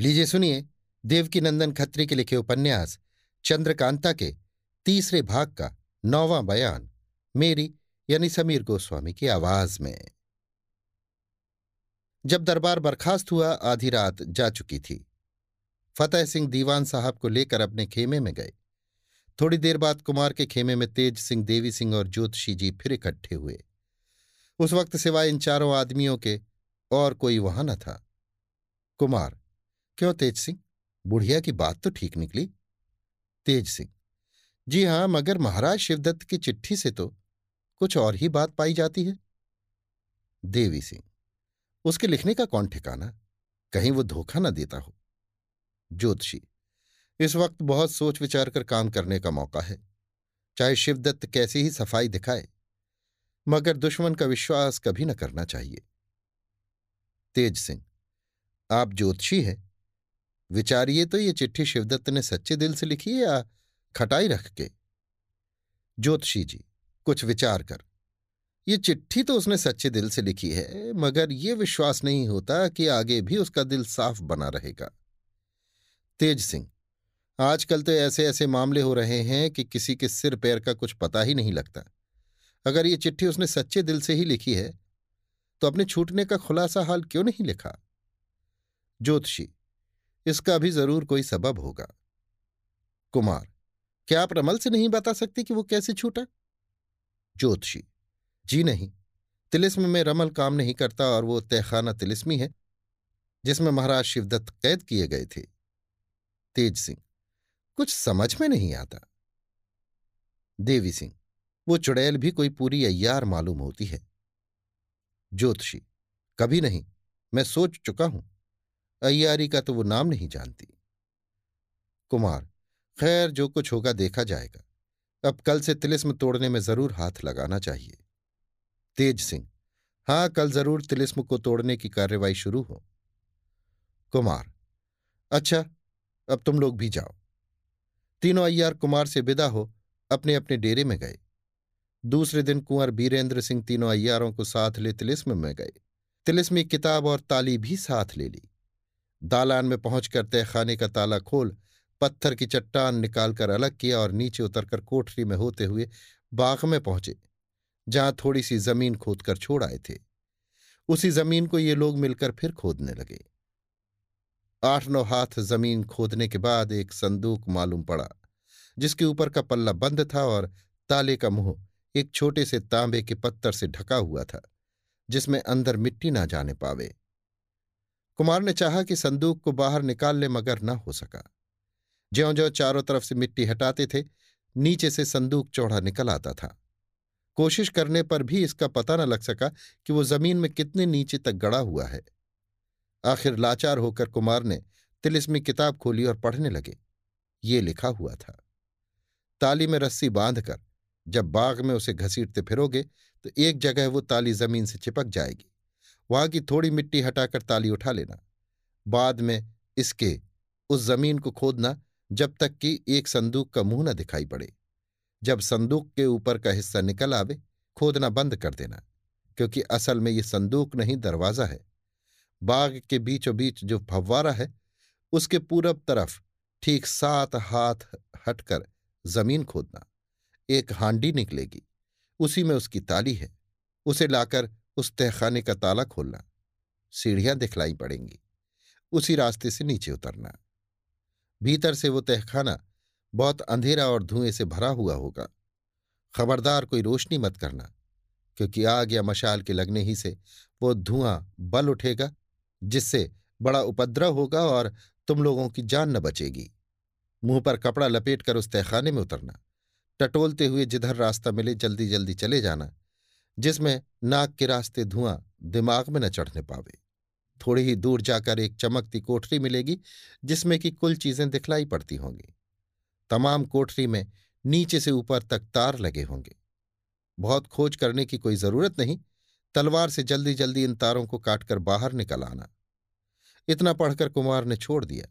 लीजिए सुनिए देवकी नंदन खत्री के लिखे उपन्यास, चंद्रकांता के तीसरे भाग का नौवां बयान, मेरी यानी समीर गोस्वामी की आवाज़ में। जब दरबार बर्खास्त हुआ, आधी रात जा चुकी थी। फतेह सिंह दीवान साहब को लेकर अपने खेमे में गए। थोड़ी देर बाद कुमार के खेमे में तेज सिंह, देवी सिंह और ज्योतिषी जी फिर इकट्ठे हुए। उस वक्त सिवाय इन चारों आदमियों के और कोई वहाँ न था। कुमार क्यों तेज सिंह? बुढ़िया की बात तो ठीक निकली। तेज सिंह, जी हाँ, मगर महाराज शिवदत्त की चिट्ठी से तो कुछ और ही बात पाई जाती है। देवी सिंह, उसके लिखने का कौन ठिकाना? कहीं वो धोखा न देता हो। ज्योतिषी, इस वक्त बहुत सोच विचार कर काम करने का मौका है। चाहे शिवदत्त कैसी ही सफ़ाई दिखाए, मगर दुश्मन का विश्वास कभी न करना चाहिए। तेज सिंह, आप ज्योतिषी हैं? विचारिए तो ये चिट्ठी शिवदत्त ने सच्चे दिल से लिखी है या खटाई रख के? ज्योतिषी जी, कुछ विचार कर। ये चिट्ठी तो उसने सच्चे दिल से लिखी है, मगर ये विश्वास नहीं होता कि आगे भी उसका दिल साफ़ बना रहेगा। तेज सिंह, आजकल तो ऐसे ऐसे मामले हो रहे हैं कि किसी के सिर पैर का कुछ पता ही नहीं लगता। अगर ये चिट्ठी उसने सच्चे दिल से ही लिखी है तो अपने छूटने का खुलासा हाल क्यों नहीं लिखा? ज्योतिषी इसका भी ज़रूर कोई सबब होगा। कुमार, क्या आप रमल से नहीं बता सकते कि वो कैसे छूटा? ज्योतिषी, जी नहीं, तिलिस्म में रमल काम नहीं करता और वो तहखाना तिलिस्मी है, जिसमें महाराज शिवदत्त कैद किए गए थे। तेज सिंह, कुछ समझ में नहीं आता। देवी सिंह, वो चुड़ैल भी कोई पूरी अय्यार मालूम होती है। ज्योतिषी, कभी नहीं, मैं सोच चुका हूँ। अय्यारी का तो वो नाम नहीं जानती। कुमार, खैर जो कुछ होगा देखा जाएगा। अब कल से तिलिस्म तोड़ने में ज़रूर हाथ लगाना चाहिए। तेज सिंह, हाँ कल ज़रूर तिलिस्म को तोड़ने की कार्रवाई शुरू हो। कुमार अच्छा अब तुम लोग भी जाओ। तीनों अय्यार कुमार से विदा हो अपने अपने डेरे में गए। दूसरे दिन कुंवर बीरेंद्र सिंह तीनों अय्यारों को साथ ले तिलिस्म में गए। तिलिस्मी किताब और ताली भी साथ ले ली। दालान में पहुंचकर तहखाने का ताला खोल, पत्थर की चट्टान निकालकर अलग किया और नीचे उतरकर कोठरी में होते हुए बाग में पहुँचे, जहाँ थोड़ी सी ज़मीन खोदकर छोड़ आए थे। उसी ज़मीन को ये लोग मिलकर फिर खोदने लगे। आठ नौ हाथ ज़मीन खोदने के बाद एक संदूक मालूम पड़ा, जिसके ऊपर का पल्ला बंद था और ताले का मुँह एक छोटे से तांबे के पत्थर से ढका हुआ था, जिसमें अंदर मिट्टी ना जाने पावे। कुमार ने चाहा कि संदूक को बाहर निकाल ले मगर न हो सका। ज्यो ज्यो चारों तरफ़ से मिट्टी हटाते थे, नीचे से संदूक चौड़ा निकल आता था। कोशिश करने पर भी इसका पता न लग सका कि वो ज़मीन में कितने नीचे तक गड़ा हुआ है। आखिर लाचार होकर कुमार ने तिलिस्मी किताब खोली और पढ़ने लगे। ये लिखा हुआ था, ताली में रस्सी बांधकर, जब बाग में उसे घसीटते फिरोगे तो एक जगह वो ताली ज़मीन से चिपक जाएगी। वहाँ की थोड़ी मिट्टी हटाकर ताली उठा लेना। बाद में इसके, उस ज़मीन को खोदना, जब तक कि एक संदूक का मुँह न दिखाई पड़े। जब संदूक के ऊपर का हिस्सा निकल आवे, खोदना बंद कर देना, क्योंकि असल में ये संदूक नहीं, दरवाज़ा है। बाग के बीचों बीच जो फव्वारा है, उसके पूरब तरफ़ ठीक सात हाथ हटकर ज़मीन खोदना। एक हांडी निकलेगी, उसी में उसकी ताली है। उसे लाकर उस तहखाने का ताला खोलना, सीढ़ियाँ दिखलाई पड़ेंगी, उसी रास्ते से नीचे उतरना। भीतर से वो तहखाना बहुत अंधेरा और धुएँ से भरा हुआ होगा। खबरदार कोई रोशनी मत करना, क्योंकि आग या मशाल के लगने ही से वो धुआँ बल उठेगा, जिससे बड़ा उपद्रव होगा और तुम लोगों की जान न बचेगी। मुँह पर कपड़ा लपेट कर उस तहखाने में उतरना, टटोलते हुए जिधर रास्ता मिले जल्दी जल्दी चले जाना जिसमें नाक के रास्ते धुआँ दिमाग में न चढ़ने पावे। थोड़ी ही दूर जाकर एक चमकती कोठरी मिलेगी, जिसमें कि कुल चीज़ें दिखलाई पड़ती होंगी। तमाम कोठरी में नीचे से ऊपर तक तार लगे होंगे। बहुत खोज करने की कोई ज़रूरत नहीं, तलवार से जल्दी जल्दी इन तारों को काटकर बाहर निकल आना। इतना पढ़कर कुमार ने छोड़ दिया।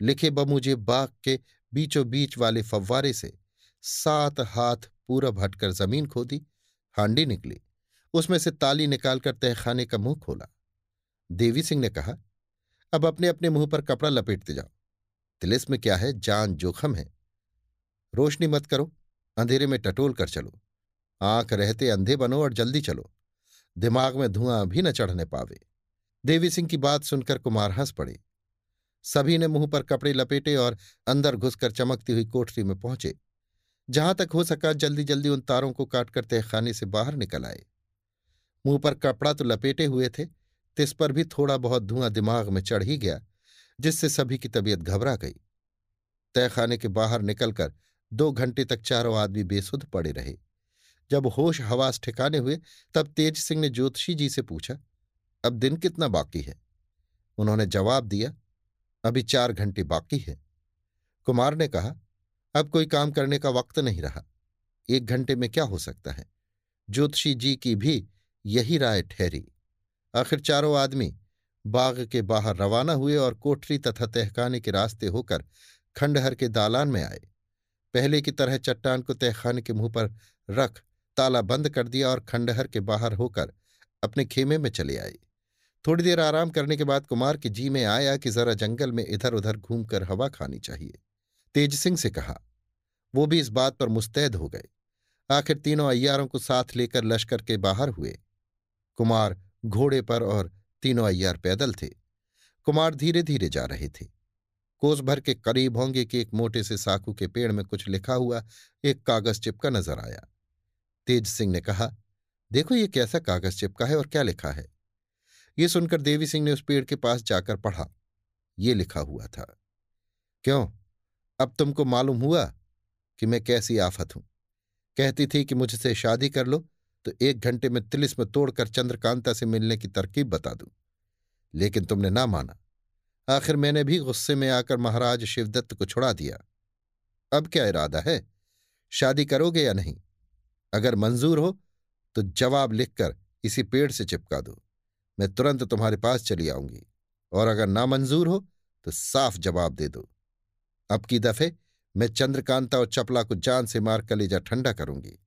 लिखे बमुझे बाग के बीचों बीच वाले फव्वारे से सात हाथ पूरा हटकर ज़मीन खोदी हांडी निकली। उसमें से ताली निकालकर तहखाने का मुँह खोला। देवी सिंह ने कहा, अब अपने अपने मुँह पर कपड़ा लपेटते जाओ। तिलिस में क्या है? जान जोखम है। रोशनी मत करो। अंधेरे में टटोल कर चलो। आँख रहते अंधे बनो और जल्दी चलो। दिमाग में धुआँ भी न चढ़ने पावे। देवी सिंह की बात सुनकर कुमार हंस पड़े। सभी ने मुँह पर कपड़े लपेटे और अंदर घुसकर चमकती हुई कोठरी में पहुँचे। जहाँ तक हो सका जल्दी जल्दी उन तारों को काटकर तहखाने से बाहर निकल आए। मुँह पर कपड़ा तो लपेटे हुए थे, तिस पर भी थोड़ा बहुत धुआँ दिमाग में चढ़ ही गया, जिससे सभी की तबीयत घबरा गई। तहखाने के बाहर निकलकर दो घंटे तक चारों आदमी बेसुध पड़े रहे। जब होश हवास ठिकाने हुए, तब तेज सिंह ने ज्योतिषी जी से पूछा, अब दिन कितना बाकी है? उन्होंने जवाब दिया, अभी चार घंटे बाकी है। कुमार ने कहा अब कोई काम करने का वक्त नहीं रहा। एक घंटे में क्या हो सकता है? ज्योतिषी जी की भी यही राय ठहरी। आखिर चारों आदमी बाग के बाहर रवाना हुए और कोठरी तथा तहखाने के रास्ते होकर खंडहर के दालान में आए। पहले की तरह चट्टान को तहखाने के मुँह पर रख ताला बंद कर दिया और खंडहर के बाहर होकर अपने खेमे में चले आए। थोड़ी देर आराम करने के बाद कुमार के जी में आया कि जरा जंगल में इधर उधर घूमकर हवा खानी चाहिए। तेज सिंह से कहा, वो भी इस बात पर मुस्तैद हो गए। आखिर तीनों अय्यारों को साथ लेकर लश्कर के बाहर हुए। कुमार घोड़े पर और तीनों अय्यार पैदल थे। कुमार धीरे धीरे जा रहे थे। कोस भर के करीब होंगे कि एक मोटे से साकू के पेड़ में कुछ लिखा हुआ एक कागज़ चिपका नज़र आया। तेज सिंह ने कहा, देखो ये कैसा कागज़ चिपका है और क्या लिखा है? ये सुनकर देवी सिंह ने उस पेड़ के पास जाकर पढ़ा। ये लिखा हुआ था, क्यों? अब तुमको मालूम हुआ कि मैं कैसी आफत हूँ। कहती थी कि मुझसे शादी कर लो तो एक घंटे में तिलिस में तोड़कर चंद्रकांता से मिलने की तरकीब बता दूँ। लेकिन तुमने ना माना। आखिर मैंने भी गुस्से में आकर महाराज शिवदत्त को छुड़ा दिया। अब क्या इरादा है? शादी करोगे या नहीं? अगर मंजूर हो तो जवाब लिखकर इसी पेड़ से चिपका दो। मैं तुरंत तुम्हारे पास चली आऊँगी। और अगर नामंजूर हो तो साफ़ जवाब दे दो। अब की दफे मैं चंद्रकांता और चपला को जान से मार कलेजा ठंडा करूँगी।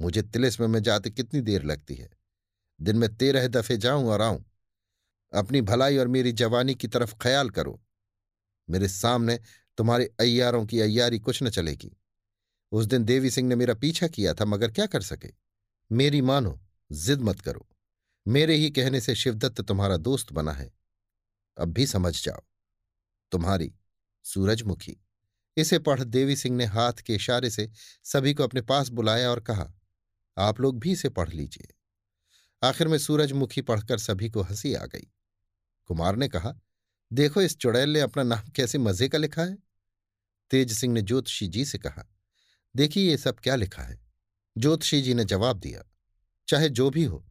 मुझे तिलिस में जाते कितनी देर लगती है? दिन में तेरह दफे जाऊँ और आऊँ। अपनी भलाई और मेरी जवानी की तरफ़ ख्याल करो। मेरे सामने तुम्हारे अय्यारों की अय्यारी कुछ न चलेगी। उस दिन देवी सिंह ने मेरा पीछा किया था, मगर क्या कर सके? मेरी मानो, जिद मत करो। मेरे ही कहने से शिवदत्त तुम्हारा दोस्त बना है। अब भी समझ जाओ। तुम्हारी सूरजमुखी। इसे पढ़ देवी सिंह ने हाथ के इशारे से सभी को अपने पास बुलाया और कहा, आप लोग भी इसे पढ़ लीजिए। आखिर में सूरजमुखी पढ़कर सभी को हँसी आ गई। कुमार ने कहा, देखो इस चुड़ैल ने अपना नाम कैसे मज़े का लिखा है? तेज सिंह ने ज्योतिषी जी से कहा, देखिए ये सब क्या लिखा है? ज्योतिषी जी ने जवाब दिया, चाहे जो भी हो,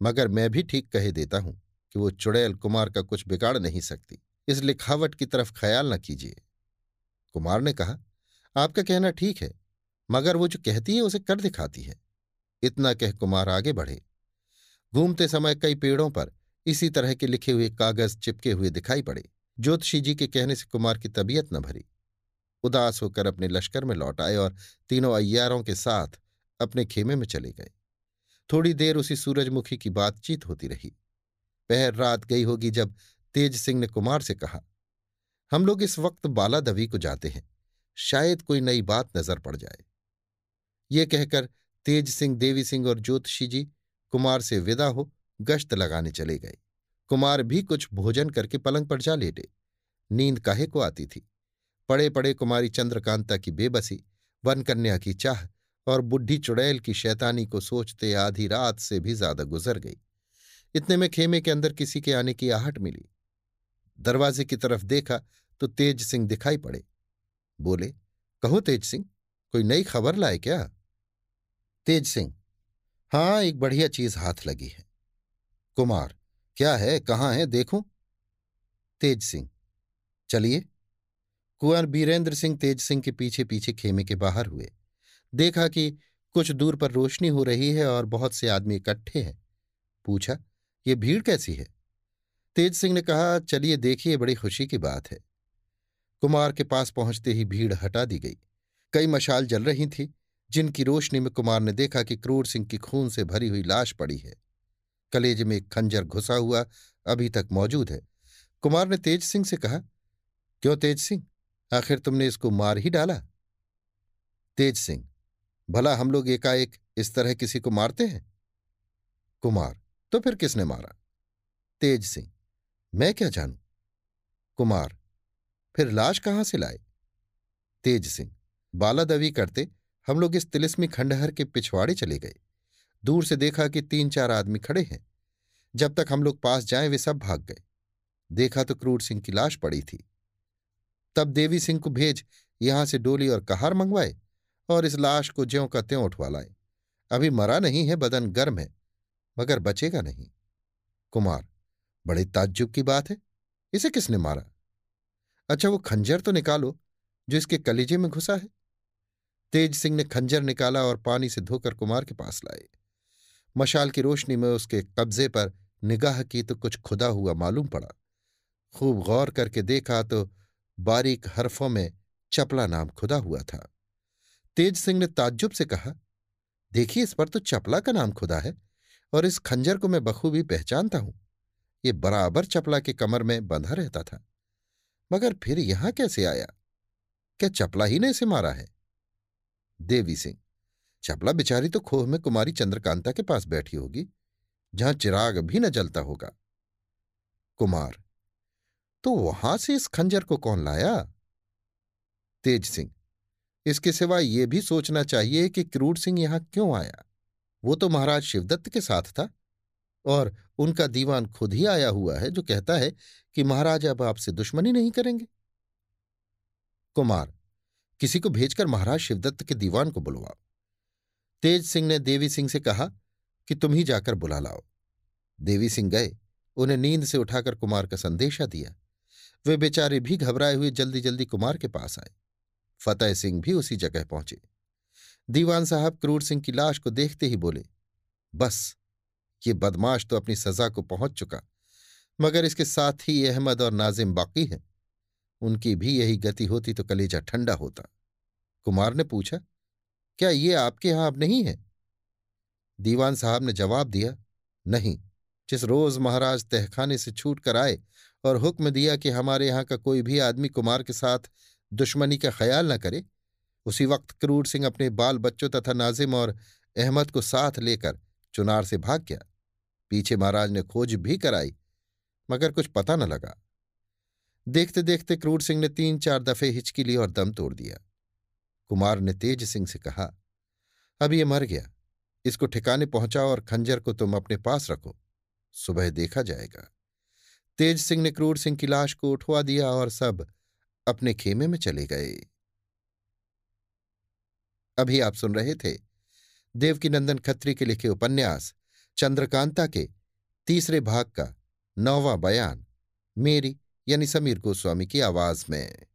मगर मैं भी ठीक कहे देता हूँ कि वो चुड़ैल कुमार का कुछ बिगाड़ नहीं सकती। इस लिखावट की तरफ़ ख्याल न कीजिए। कुमार ने कहा, आपका कहना ठीक है, मगर वो जो कहती है उसे कर दिखाती है। इतना कह कुमार आगे बढ़े। घूमते समय कई पेड़ों पर इसी तरह के लिखे हुए कागज़ चिपके हुए दिखाई पड़े। ज्योतिषी जी के कहने से कुमार की तबीयत न भरी। उदास होकर अपने लश्कर में लौट आए और तीनों अय्यारों के साथ अपने खेमे में चले गए। थोड़ी देर उसी सूरजमुखी की बातचीत होती रही। पहर रात गई होगी जब तेज सिंह ने कुमार से कहा, हम लोग इस वक्त बालादवी को जाते हैं। शायद कोई नई बात नज़र पड़ जाए। ये कहकर तेज सिंह, देवी सिंह और ज्योतिषी जी कुमार से विदा हो गश्त लगाने चले गए। कुमार भी कुछ भोजन करके पलंग पर जा लेटे। नींद काहे को आती थी? पड़े पड़े कुमारी चंद्रकांता की बेबसी, वनकन्या की चाह और बुढ़ी चुड़ैल की शैतानी को सोचते आधी रात से भी ज़्यादा गुजर गई। इतने में खेमे के अंदर किसी के आने की आहट मिली। दरवाजे की तरफ़ देखा तो तेज सिंह दिखाई पड़े। बोले, कहो तेज सिंह, कोई नई खबर लाए क्या? तेज सिंह हाँ एक बढ़िया चीज़ हाथ लगी है। कुमार, क्या है, कहाँ है, देखूँ? तेज सिंह, चलिए। कुंवर बीरेंद्र सिंह तेज सिंह के पीछे पीछे खेमे के बाहर हुए। देखा कि कुछ दूर पर रोशनी हो रही है और बहुत से आदमी इकट्ठे हैं। पूछा, ये भीड़ कैसी है? तेज सिंह ने कहा, चलिए देखिए, बड़ी खुशी की बात है। कुमार के पास पहुँचते ही भीड़ हटा दी गई। कई मशाल जल रही थी, जिनकी रोशनी में कुमार ने देखा कि क्रूर सिंह की खून से भरी हुई लाश पड़ी है। कलेज में एक खंजर घुसा हुआ अभी तक मौजूद है। कुमार ने तेज सिंह से कहा, क्यों तेज सिंह? आखिर तुमने इसको मार ही डाला? तेज सिंह, भला हम लोग एकाएक इस तरह किसी को मारते हैं? कुमार तो फिर किसने मारा? तेज सिंह मैं क्या जानू? कुमार, फिर लाश कहाँ से लाए? तेज सिंह, बालादवी करते हम लोग इस तिलिस्मी खंडहर के पिछवाड़े चले गए। दूर से देखा कि तीन चार आदमी खड़े हैं। जब तक हम लोग पास जाए, वे सब भाग गए। देखा तो क्रूर सिंह की लाश पड़ी थी। तब देवी सिंह को भेज यहाँ से डोली और कहार मंगवाए और इस लाश को ज्यों का त्यों उठवा लाए। अभी मरा नहीं है, बदन गर्म है, मगर बचेगा नहीं। कुमार बड़े ताज्जुब की बात है। इसे किसने मारा? अच्छा वो खंजर तो निकालो, जो इसके कलीजे में घुसा है। तेज सिंह ने खंजर निकाला और पानी से धोकर कुमार के पास लाए। मशाल की रोशनी में उसके कब्जे पर निगाह की तो कुछ खुदा हुआ मालूम पड़ा। खूब गौर करके देखा तो बारीक हरफों में चपला नाम खुदा हुआ था। तेज सिंह ने ताज्जुब से कहा, देखिए, इस पर तो चपला का नाम खुदा है, और इस खंजर को मैं बखूबी पहचानता हूँ। ये बराबर चपला के कमर में बंधा रहता था। मगर फिर यहाँ कैसे आया? क्या चपला ही ने इसे मारा है? देवी सिंह, चपला बिचारी तो खोह में कुमारी चंद्रकांता के पास बैठी होगी, जहाँ चिराग भी न जलता होगा। कुमार तो वहाँ से इस खंजर को कौन लाया? तेज सिंह, इसके सिवा यह भी सोचना चाहिए कि क्रूर सिंह यहाँ क्यों आया? वो तो महाराज शिवदत्त के साथ था। और उनका दीवान खुद ही आया हुआ है जो कहता है कि महाराज अब आपसे दुश्मनी नहीं करेंगे। कुमार, किसी को भेजकर महाराज शिवदत्त के दीवान को बुलवाओ। तेज सिंह ने देवी सिंह से कहा कि तुम ही जाकर बुला लाओ। देवी सिंह गए, उन्हें नींद से उठाकर कुमार का संदेशा दिया। वे बेचारे भी घबराए हुए जल्दी जल्दी कुमार के पास आए। फतेह सिंह भी उसी जगह पहुँचे। दीवान साहब क्रूर सिंह की लाश को देखते ही बोले, बस ये बदमाश तो अपनी सजा को पहुँच चुका, मगर इसके साथ ही अहमद और नाजिम बाकी हैं। उनकी भी यही गति होती तो कलेजा ठंडा होता। कुमार ने पूछा, क्या ये आपके यहाँ अब नहीं है? दीवान साहब ने जवाब दिया, नहीं, जिस रोज महाराज तहखाने से छूट कर आए और हुक्म दिया कि हमारे यहाँ का कोई भी आदमी कुमार के साथ दुश्मनी का ख्याल न करे, उसी वक्त क्रूर सिंह अपने बाल बच्चों तथा नाजिम और अहमद को साथ लेकर चुनार से भाग गया। पीछे महाराज ने खोज भी कराई, मगर कुछ पता न लगा। देखते देखते क्रूर सिंह ने तीन चार दफे हिचकी ली और दम तोड़ दिया। कुमार ने तेज सिंह से कहा, अब ये मर गया। इसको ठिकाने पहुंचाओ और खंजर को तुम अपने पास रखो। सुबह देखा जाएगा। तेज सिंह ने क्रूर सिंह की लाश को उठवा दिया और सब अपने खेमे में चले गए। अभी आप सुन रहे थे देवकीनंदन खत्री के लिखे उपन्यास चंद्रकांता के तीसरे भाग का नौवां बयान मेरी यानी समीर गोस्वामी की आवाज़ में।